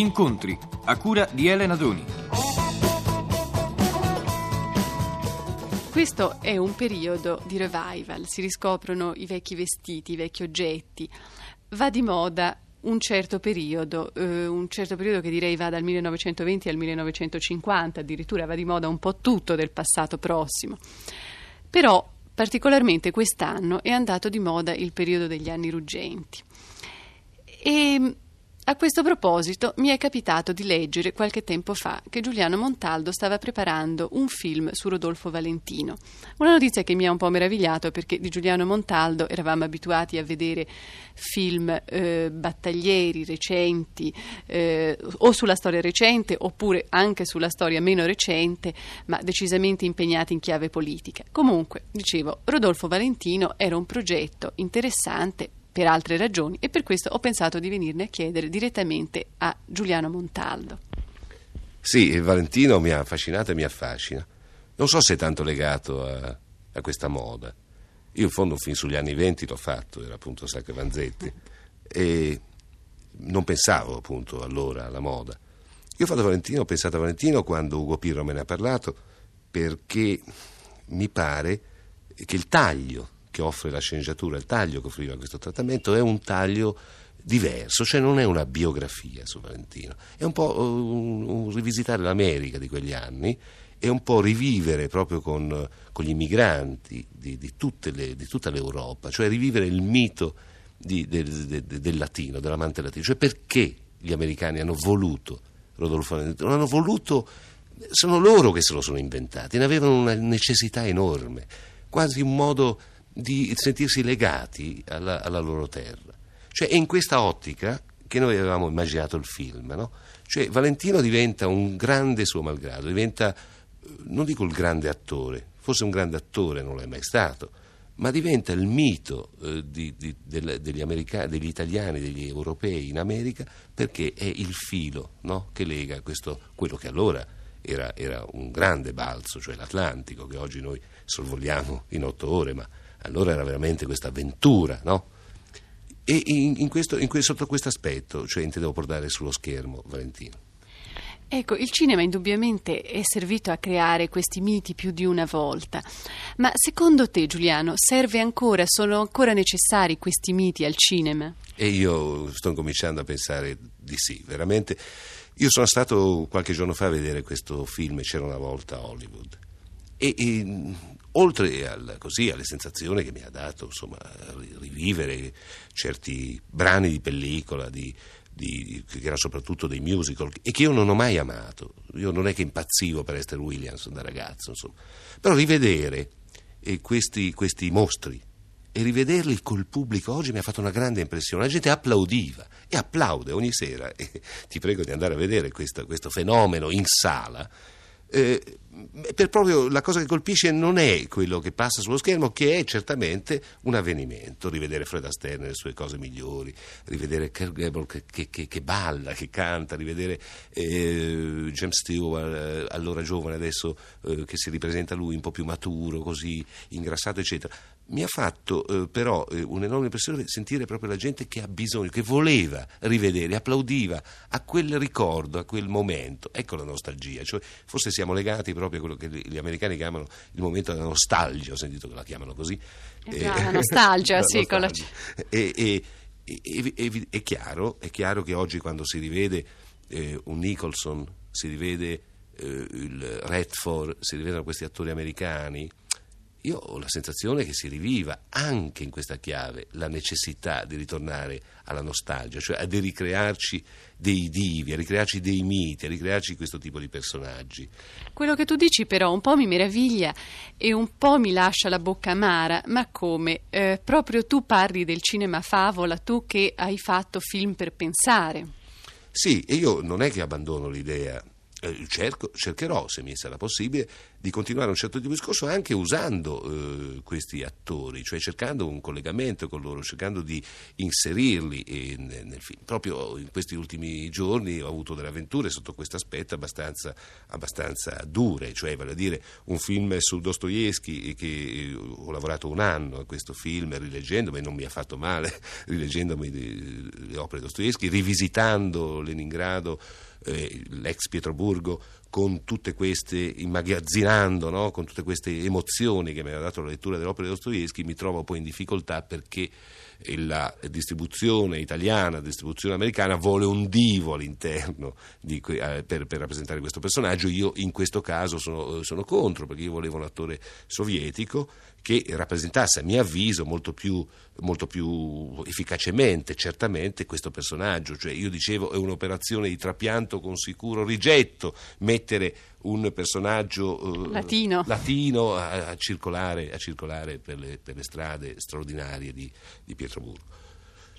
Incontri a cura di Elena Doni. Questo è un periodo di revival, si riscoprono i vecchi vestiti, i vecchi oggetti. Va di moda un certo periodo, eh, un certo periodo che direi va dal 1920 al 1950, addirittura va di moda un po' tutto del passato prossimo. Però particolarmente quest'anno è andato di moda il periodo degli anni ruggenti. E a questo proposito mi è capitato di leggere qualche tempo fa che Giuliano Montaldo stava preparando un film su Rodolfo Valentino. Una notizia che mi ha un po' meravigliato perché di Giuliano Montaldo eravamo abituati a vedere film eh, battaglieri recenti eh, o sulla storia recente oppure anche sulla storia meno recente, ma decisamente impegnati in chiave politica. Comunque, dicevo, Rodolfo Valentino era un progetto interessante per altre ragioni e per questo ho pensato di venirne a chiedere direttamente a Giuliano Montaldo. Sì, Valentino mi ha affascinato e mi affascina. Non so se è tanto legato a, a questa moda. Io in fondo fin sugli anni venti l'ho fatto, era appunto Sacre Vanzetti e non pensavo appunto allora alla moda. Io ho fatto Valentino, ho pensato a Valentino quando Ugo Pirro me ne ha parlato perché mi pare che il taglio che offre la sceneggiatura, il taglio che offriva questo trattamento è un taglio diverso, cioè non è una biografia su Valentino, è un po' un, un rivisitare l'America di quegli anni e un po' rivivere proprio con, con gli immigranti di, di, le, di, tutta l'Europa, cioè rivivere il mito di, del, del, del, latino, dell'amante latino, cioè perché gli americani hanno voluto Rodolfo Valentino, non hanno voluto, sono loro che se lo sono inventati, ne avevano una necessità enorme, quasi un modo di sentirsi legati alla, alla loro terra. Cioè è in questa ottica che noi avevamo immaginato il film, no? Cioè Valentino diventa un grande suo malgrado, diventa, non dico il grande attore, forse un grande attore non l'è mai stato, ma diventa il mito eh, di, di, del, degli, degli, italiani, degli europei in America, perché è il filo no? che lega questo, quello che allora era, era un grande balzo, cioè l'Atlantico, che oggi noi sorvoliamo in otto ore, ma allora era veramente questa avventura, no? E in, in questo, in, sotto questo aspetto, cioè intendevo portare sullo schermo Valentino. Ecco, il cinema indubbiamente è servito a creare questi miti più di una volta, ma secondo te Giuliano serve ancora, sono ancora necessari questi miti al cinema? E io sto cominciando a pensare di sì, veramente. Io sono stato qualche giorno fa a vedere questo film, C'era una volta a Hollywood, e, e oltre al, così, alle sensazioni che mi ha dato insomma, rivivere certi brani di pellicola, di, di, che erano soprattutto dei musical, e che io non ho mai amato. Io non è che impazzivo per Esther Williams da ragazzo, insomma. però rivedere eh, questi, questi mostri e rivederli col pubblico oggi mi ha fatto una grande impressione. La gente applaudiva e applaude ogni sera. E ti prego di andare a vedere questo, questo fenomeno in sala eh, per proprio la cosa che colpisce non è quello che passa sullo schermo, che è certamente un avvenimento. Rivedere Fred Astaire nelle sue cose migliori, rivedere Kirk Gable che, che, che, balla, che canta, rivedere eh, James Stewart, eh, allora giovane, adesso eh, che si ripresenta lui un po' più maturo, così ingrassato, eccetera. Mi ha fatto eh, però eh, un'enorme impressione sentire proprio la gente che ha bisogno, che voleva rivedere, applaudiva a quel ricordo, a quel momento. Ecco la nostalgia, cioè, forse siamo legati proprio quello che gli americani chiamano il momento della nostalgia, ho sentito che la chiamano così. Eh, la nostalgia, la sì, nostalgia. Con la... e, e, e, e, è, chiaro, è chiaro che oggi quando si rivede eh, un Nicholson, si rivede eh, il Redford, si rivedono questi attori americani, io ho la sensazione che si riviva anche in questa chiave la necessità di ritornare alla nostalgia, cioè a ricrearci dei divi, a ricrearci dei miti, a ricrearci questo tipo di personaggi. Quello che tu dici però un po' mi meraviglia e un po' mi lascia la bocca amara, ma come? Eh, proprio tu parli del cinema favola, tu che hai fatto film per pensare. Sì, e io non è che abbandono l'idea eh, cerco, cercherò, se mi sarà possibile, di continuare un certo tipo di discorso anche usando eh, questi attori, cioè cercando un collegamento con loro, cercando di inserirli in, nel film. Proprio in questi ultimi giorni ho avuto delle avventure sotto questo aspetto abbastanza, abbastanza dure, cioè vale a dire un film su Dostoevsky che eh, ho lavorato un anno a questo film, rileggendomi, non mi ha fatto male, rileggendomi le opere di Dostoevsky, rivisitando Leningrado eh, l'ex Pietroburgo con tutte queste, immagazzinando no? con tutte queste emozioni che mi aveva dato la lettura dell'opera di Dostoevsky, mi trovo poi in difficoltà perché la distribuzione italiana, la distribuzione americana vuole un divo all'interno di, eh, per, per, rappresentare questo personaggio. Io in questo caso sono, sono, contro perché io volevo un attore sovietico che rappresentasse, a mio avviso, molto più, molto più efficacemente, certamente, questo personaggio. Cioè, io dicevo è un'operazione di trapianto con sicuro rigetto mettere un personaggio eh, latino, latino a, a, circolare, a circolare per, le, per, le, strade straordinarie di, di Pietroburgo.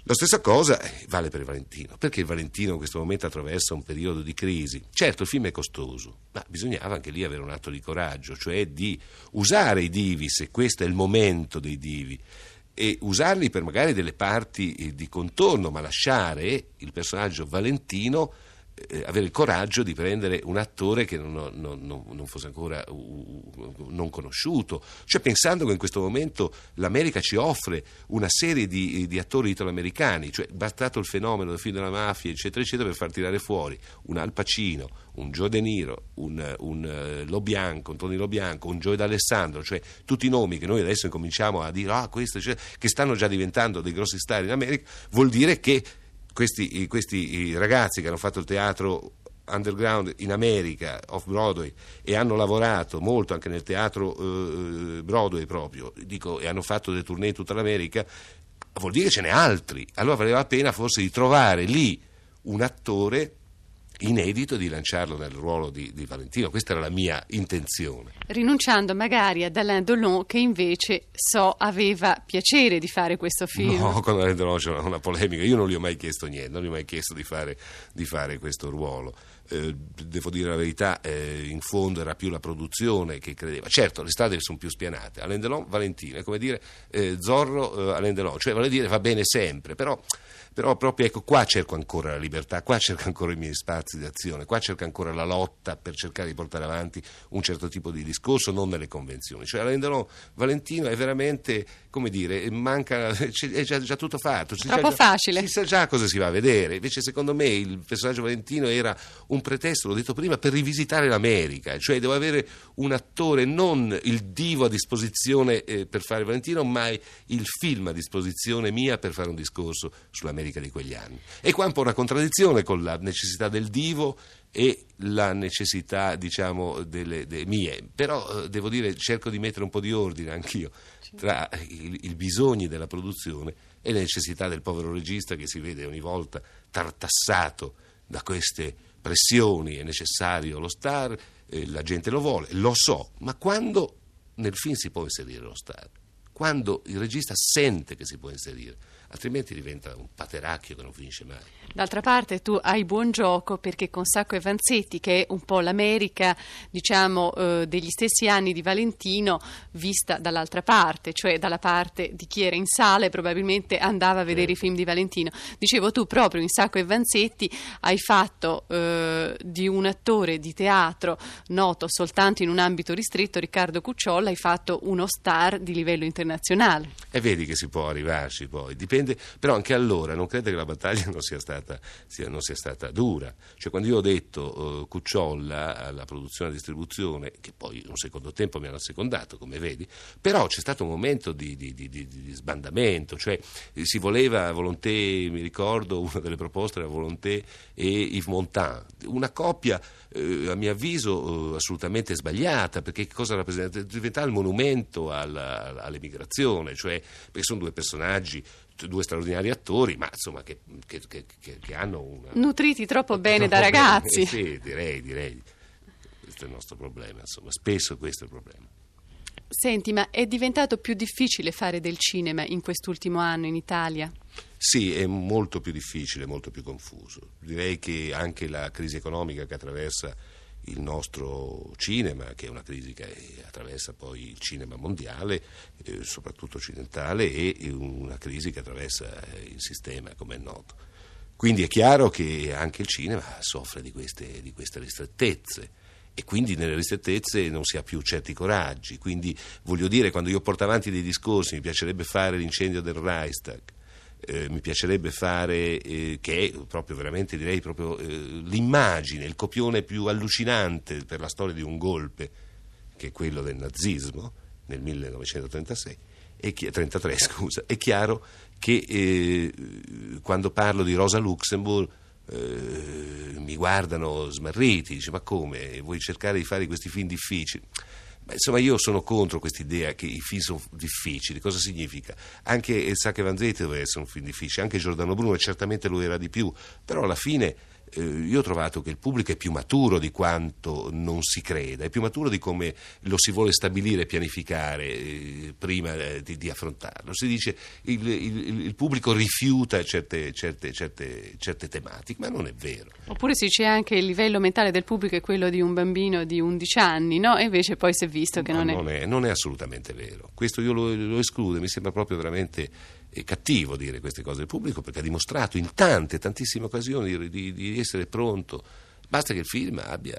La stessa cosa vale per Valentino, perché Valentino in questo momento attraversa un periodo di crisi. Certo, il film è costoso, ma bisognava anche lì avere un atto di coraggio, cioè di usare i divi, se questo è il momento dei divi, e usarli per magari delle parti di contorno, ma lasciare il personaggio Valentino eh, avere il coraggio di prendere un attore che non, non, non, non fosse ancora uh, non conosciuto, cioè pensando che in questo momento l'America ci offre una serie di, di attori italoamericani, cioè bastato il fenomeno del film della mafia, eccetera, eccetera, per far tirare fuori un Al Pacino, un Joe De Niro, un, un uh, Lo Bianco, un Tony Lo Bianco, un Joe D'Alessandro, cioè tutti i nomi che noi adesso incominciamo a dire, ah, questo, cioè, che stanno già diventando dei grossi star in America, vuol dire che questi, questi ragazzi che hanno fatto il teatro underground in America, off Broadway, e hanno lavorato molto anche nel teatro eh, Broadway proprio, dico, e hanno fatto delle tournée in tutta l'America, vuol dire che ce n'è altri. Allora valeva la pena forse di trovare lì un attore inedito di lanciarlo nel ruolo di, di, Valentino. Questa era la mia intenzione. Rinunciando magari ad Alain Delon, che invece so aveva piacere di fare questo film. No, con Alain Delon c'è una, una, polemica. Io non gli ho mai chiesto niente, non gli ho mai chiesto di fare, di fare questo ruolo. Eh, devo dire la verità, eh, in fondo era più la produzione che credeva. Certo, le strade sono più spianate. Alain Delon, Valentino, è come dire eh, Zorro, eh, Alain Delon, cioè vale dire va bene sempre, però però proprio ecco qua cerco ancora la libertà, qua cerco ancora i miei spazi di azione, qua cerco ancora la lotta per cercare di portare avanti un certo tipo di discorso, non nelle convenzioni. Cioè rendono Valentino è veramente, come dire, manca, è già, già tutto fatto. Troppo già, facile. Si sa già cosa si va a vedere. Invece secondo me il personaggio Valentino era un pretesto, l'ho detto prima, per rivisitare l'America. Cioè devo avere un attore, non il divo a disposizione eh, per fare Valentino, ma il film a disposizione mia per fare un discorso sull'America America di quegli anni. E qua è un po' una contraddizione con la necessità del divo e la necessità, diciamo, delle, delle mie. Però eh, devo dire, cerco di mettere un po' di ordine anch'io tra i, i bisogni della produzione e le necessità del povero regista che si vede ogni volta tartassato da queste pressioni, è necessario lo star, eh, la gente lo vuole, lo so, ma quando nel film si può inserire lo star? Quando il regista sente che si può inserire? altrimenti diventa un pateracchio che non finisce mai. D'altra parte tu hai buon gioco perché con Sacco e Vanzetti, che è un po' l'America, diciamo, eh, degli stessi anni di Valentino, vista dall'altra parte, cioè dalla parte di chi era in sala e probabilmente andava a vedere eh. i film di Valentino. Dicevo tu proprio in Sacco e Vanzetti hai fatto eh, di un attore di teatro noto soltanto in un ambito ristretto, Riccardo Cucciolla, hai fatto uno star di livello internazionale. E vedi che si può arrivarci poi, dipende però anche allora non credo che la battaglia non sia stata, sia, non sia stata dura. Cioè, quando io ho detto uh, Cucciolla alla produzione e distribuzione, che poi un secondo tempo mi hanno secondato, come vedi, però c'è stato un momento di, di, di, di sbandamento, cioè si voleva Volonté, mi ricordo, una delle proposte era Volonté e Yves Montand, una coppia eh, a mio avviso eh, assolutamente sbagliata, perché cosa rappresenta? Diventava il monumento alla, all'emigrazione, cioè perché sono due personaggi due straordinari attori, ma insomma che, che, che, che hanno una... Nutriti troppo bene troppo da ragazzi. Bene. Sì, direi, direi. Questo è il nostro problema, insomma, spesso questo è il problema. Senti, ma è diventato più difficile fare del cinema in quest'ultimo anno in Italia? Sì, è molto più difficile, molto più confuso. Direi che anche la crisi economica che attraversa il nostro cinema, che è una crisi che attraversa poi il cinema mondiale, eh, soprattutto occidentale, e una crisi che attraversa il sistema, come è noto. Quindi è chiaro che anche il cinema soffre di queste, di queste ristrettezze e quindi nelle ristrettezze non si ha più certi coraggi. Quindi voglio dire, quando io porto avanti dei discorsi, mi piacerebbe fare l'incendio del Reichstag, eh, mi piacerebbe fare, eh, che è proprio veramente direi proprio eh, l'immagine, il copione più allucinante per la storia di un golpe, che è quello del nazismo nel 1936, e, 33, scusa, è chiaro che eh, quando parlo di Rosa Luxemburg eh, mi guardano smarriti, dice ma come, vuoi cercare di fare questi film difficili? Ma insomma io sono contro questa idea che i film sono difficili, cosa significa? Anche Sacche Vanzetti doveva essere un film difficile, anche Giordano Bruno certamente lo era di più, però alla fine eh, io ho trovato che il pubblico è più maturo di quanto non si creda, è più maturo di come lo si vuole stabilire e pianificare eh, prima eh, di, di, affrontarlo. Si dice il, il, il pubblico rifiuta certe, certe, certe, certe, tematiche, ma non è vero. Oppure si dice anche il livello mentale del pubblico è quello di un bambino di 11 anni, no? E invece poi si è visto che no, non, è... Non, è... non è assolutamente vero. Questo io lo, lo escludo, mi sembra proprio veramente è cattivo dire queste cose al pubblico perché ha dimostrato in tante, tantissime occasioni di, di essere pronto. Basta che il film abbia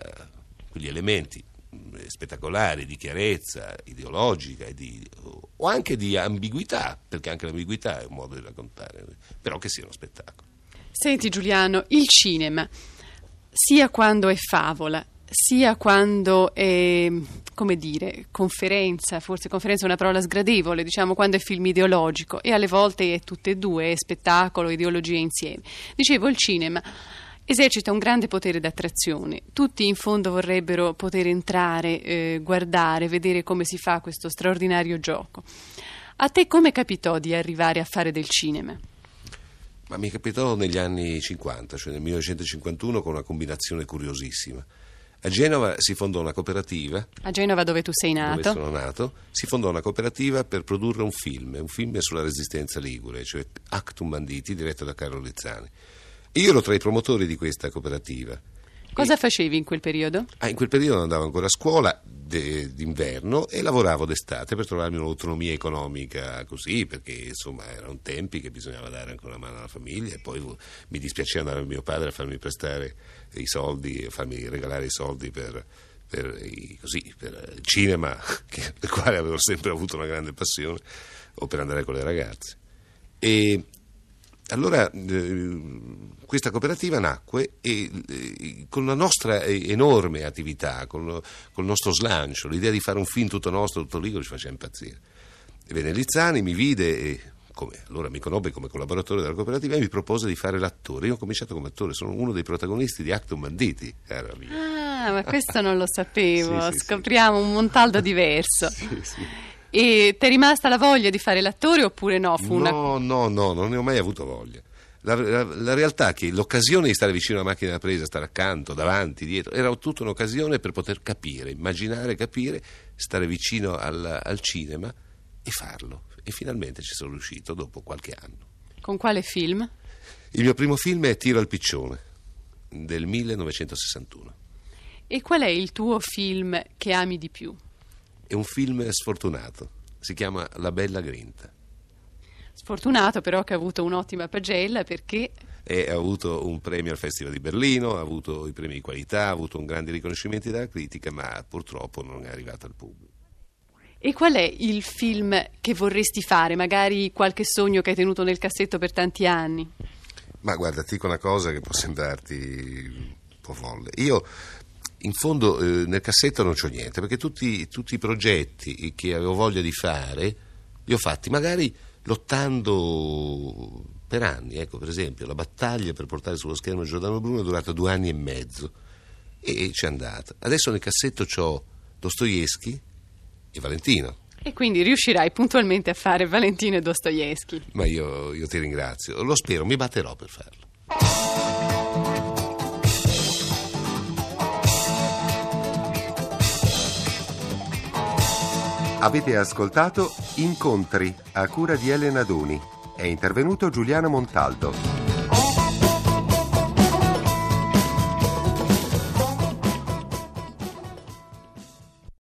quegli elementi eh, spettacolari di chiarezza ideologica di, o anche di ambiguità, perché anche l'ambiguità è un modo di raccontare, però che sia uno spettacolo. Senti Giuliano, il cinema, sia quando è favola, sia quando è, come dire, conferenza, forse conferenza è una parola sgradevole, diciamo quando è film ideologico e alle volte è tutte e due, spettacolo, ideologia insieme. Dicevo, il cinema esercita un grande potere d'attrazione. Tutti in fondo vorrebbero poter entrare, eh, guardare, vedere come si fa questo straordinario gioco. A te come capitò di arrivare a fare del cinema? Ma mi capitò negli anni 50, cioè nel 1951, con una combinazione curiosissima. A Genova si fondò una cooperativa. A Genova dove tu sei nato? Dove sono nato. Si fondò una cooperativa per produrre un film, un film sulla resistenza ligure, cioè Actum Banditi, diretto da Carlo Lizzani. Io ero tra i promotori di questa cooperativa. Cosa facevi in quel periodo? Ah, in quel periodo andavo ancora a scuola de... d'inverno e lavoravo d'estate per trovarmi un'autonomia economica così, perché insomma erano tempi che bisognava dare ancora una mano alla famiglia e poi mi dispiaceva andare a mio padre a farmi prestare i soldi, farmi regalare i soldi per, per, i, così, per il cinema, che, del quale avevo sempre avuto una grande passione, o per andare con le ragazze. E allora eh, questa cooperativa nacque e, eh, con la nostra enorme attività, con, lo, con, il nostro slancio, l'idea di fare un film tutto nostro, tutto ligure ci faceva impazzire. E Lizzani, mi vide e come, allora mi conobbe come collaboratore della cooperativa e mi propose di fare l'attore. Io ho cominciato come attore, sono uno dei protagonisti di Acton Banditi, cara mia. Ah, ma questo non lo sapevo, sì, sì, Scopriamo sì. un Montaldo diverso. sì, sì. E ti è rimasta la voglia di fare l'attore oppure no? Fu no, una... no, no, non ne ho mai avuto voglia. La, la, la, realtà è che l'occasione di stare vicino alla macchina da presa, stare accanto, davanti, dietro, era tutta un'occasione per poter capire, immaginare, capire, stare vicino al, al cinema e farlo. E finalmente ci sono riuscito dopo qualche anno. Con quale film? Il mio primo film è Tiro al piccione del 1961. E qual è il tuo film che ami di più? È un film sfortunato, si chiama La bella grinta. Sfortunato però che ha avuto un'ottima pagella perché... E ha avuto un premio al Festival di Berlino, ha avuto i premi di qualità, ha avuto un grande riconoscimento dalla critica, ma purtroppo non è arrivato al pubblico. E qual è il film che vorresti fare? Magari qualche sogno che hai tenuto nel cassetto per tanti anni? Ma guarda, ti dico una cosa che può sembrarti un po' folle. Io in fondo eh, nel cassetto non c'ho niente, perché tutti, tutti, i progetti che avevo voglia di fare li ho fatti magari lottando per anni. Ecco, per esempio, la battaglia per portare sullo schermo Giordano Bruno è durata due anni e mezzo e c'è andata. Adesso nel cassetto ho Dostoevsky e Valentino. E quindi riuscirai puntualmente a fare Valentino e Dostoevsky. Ma io, io ti ringrazio, lo spero, mi batterò per farlo. Avete ascoltato Incontri a cura di Elena Duni. È intervenuto Giuliano Montaldo.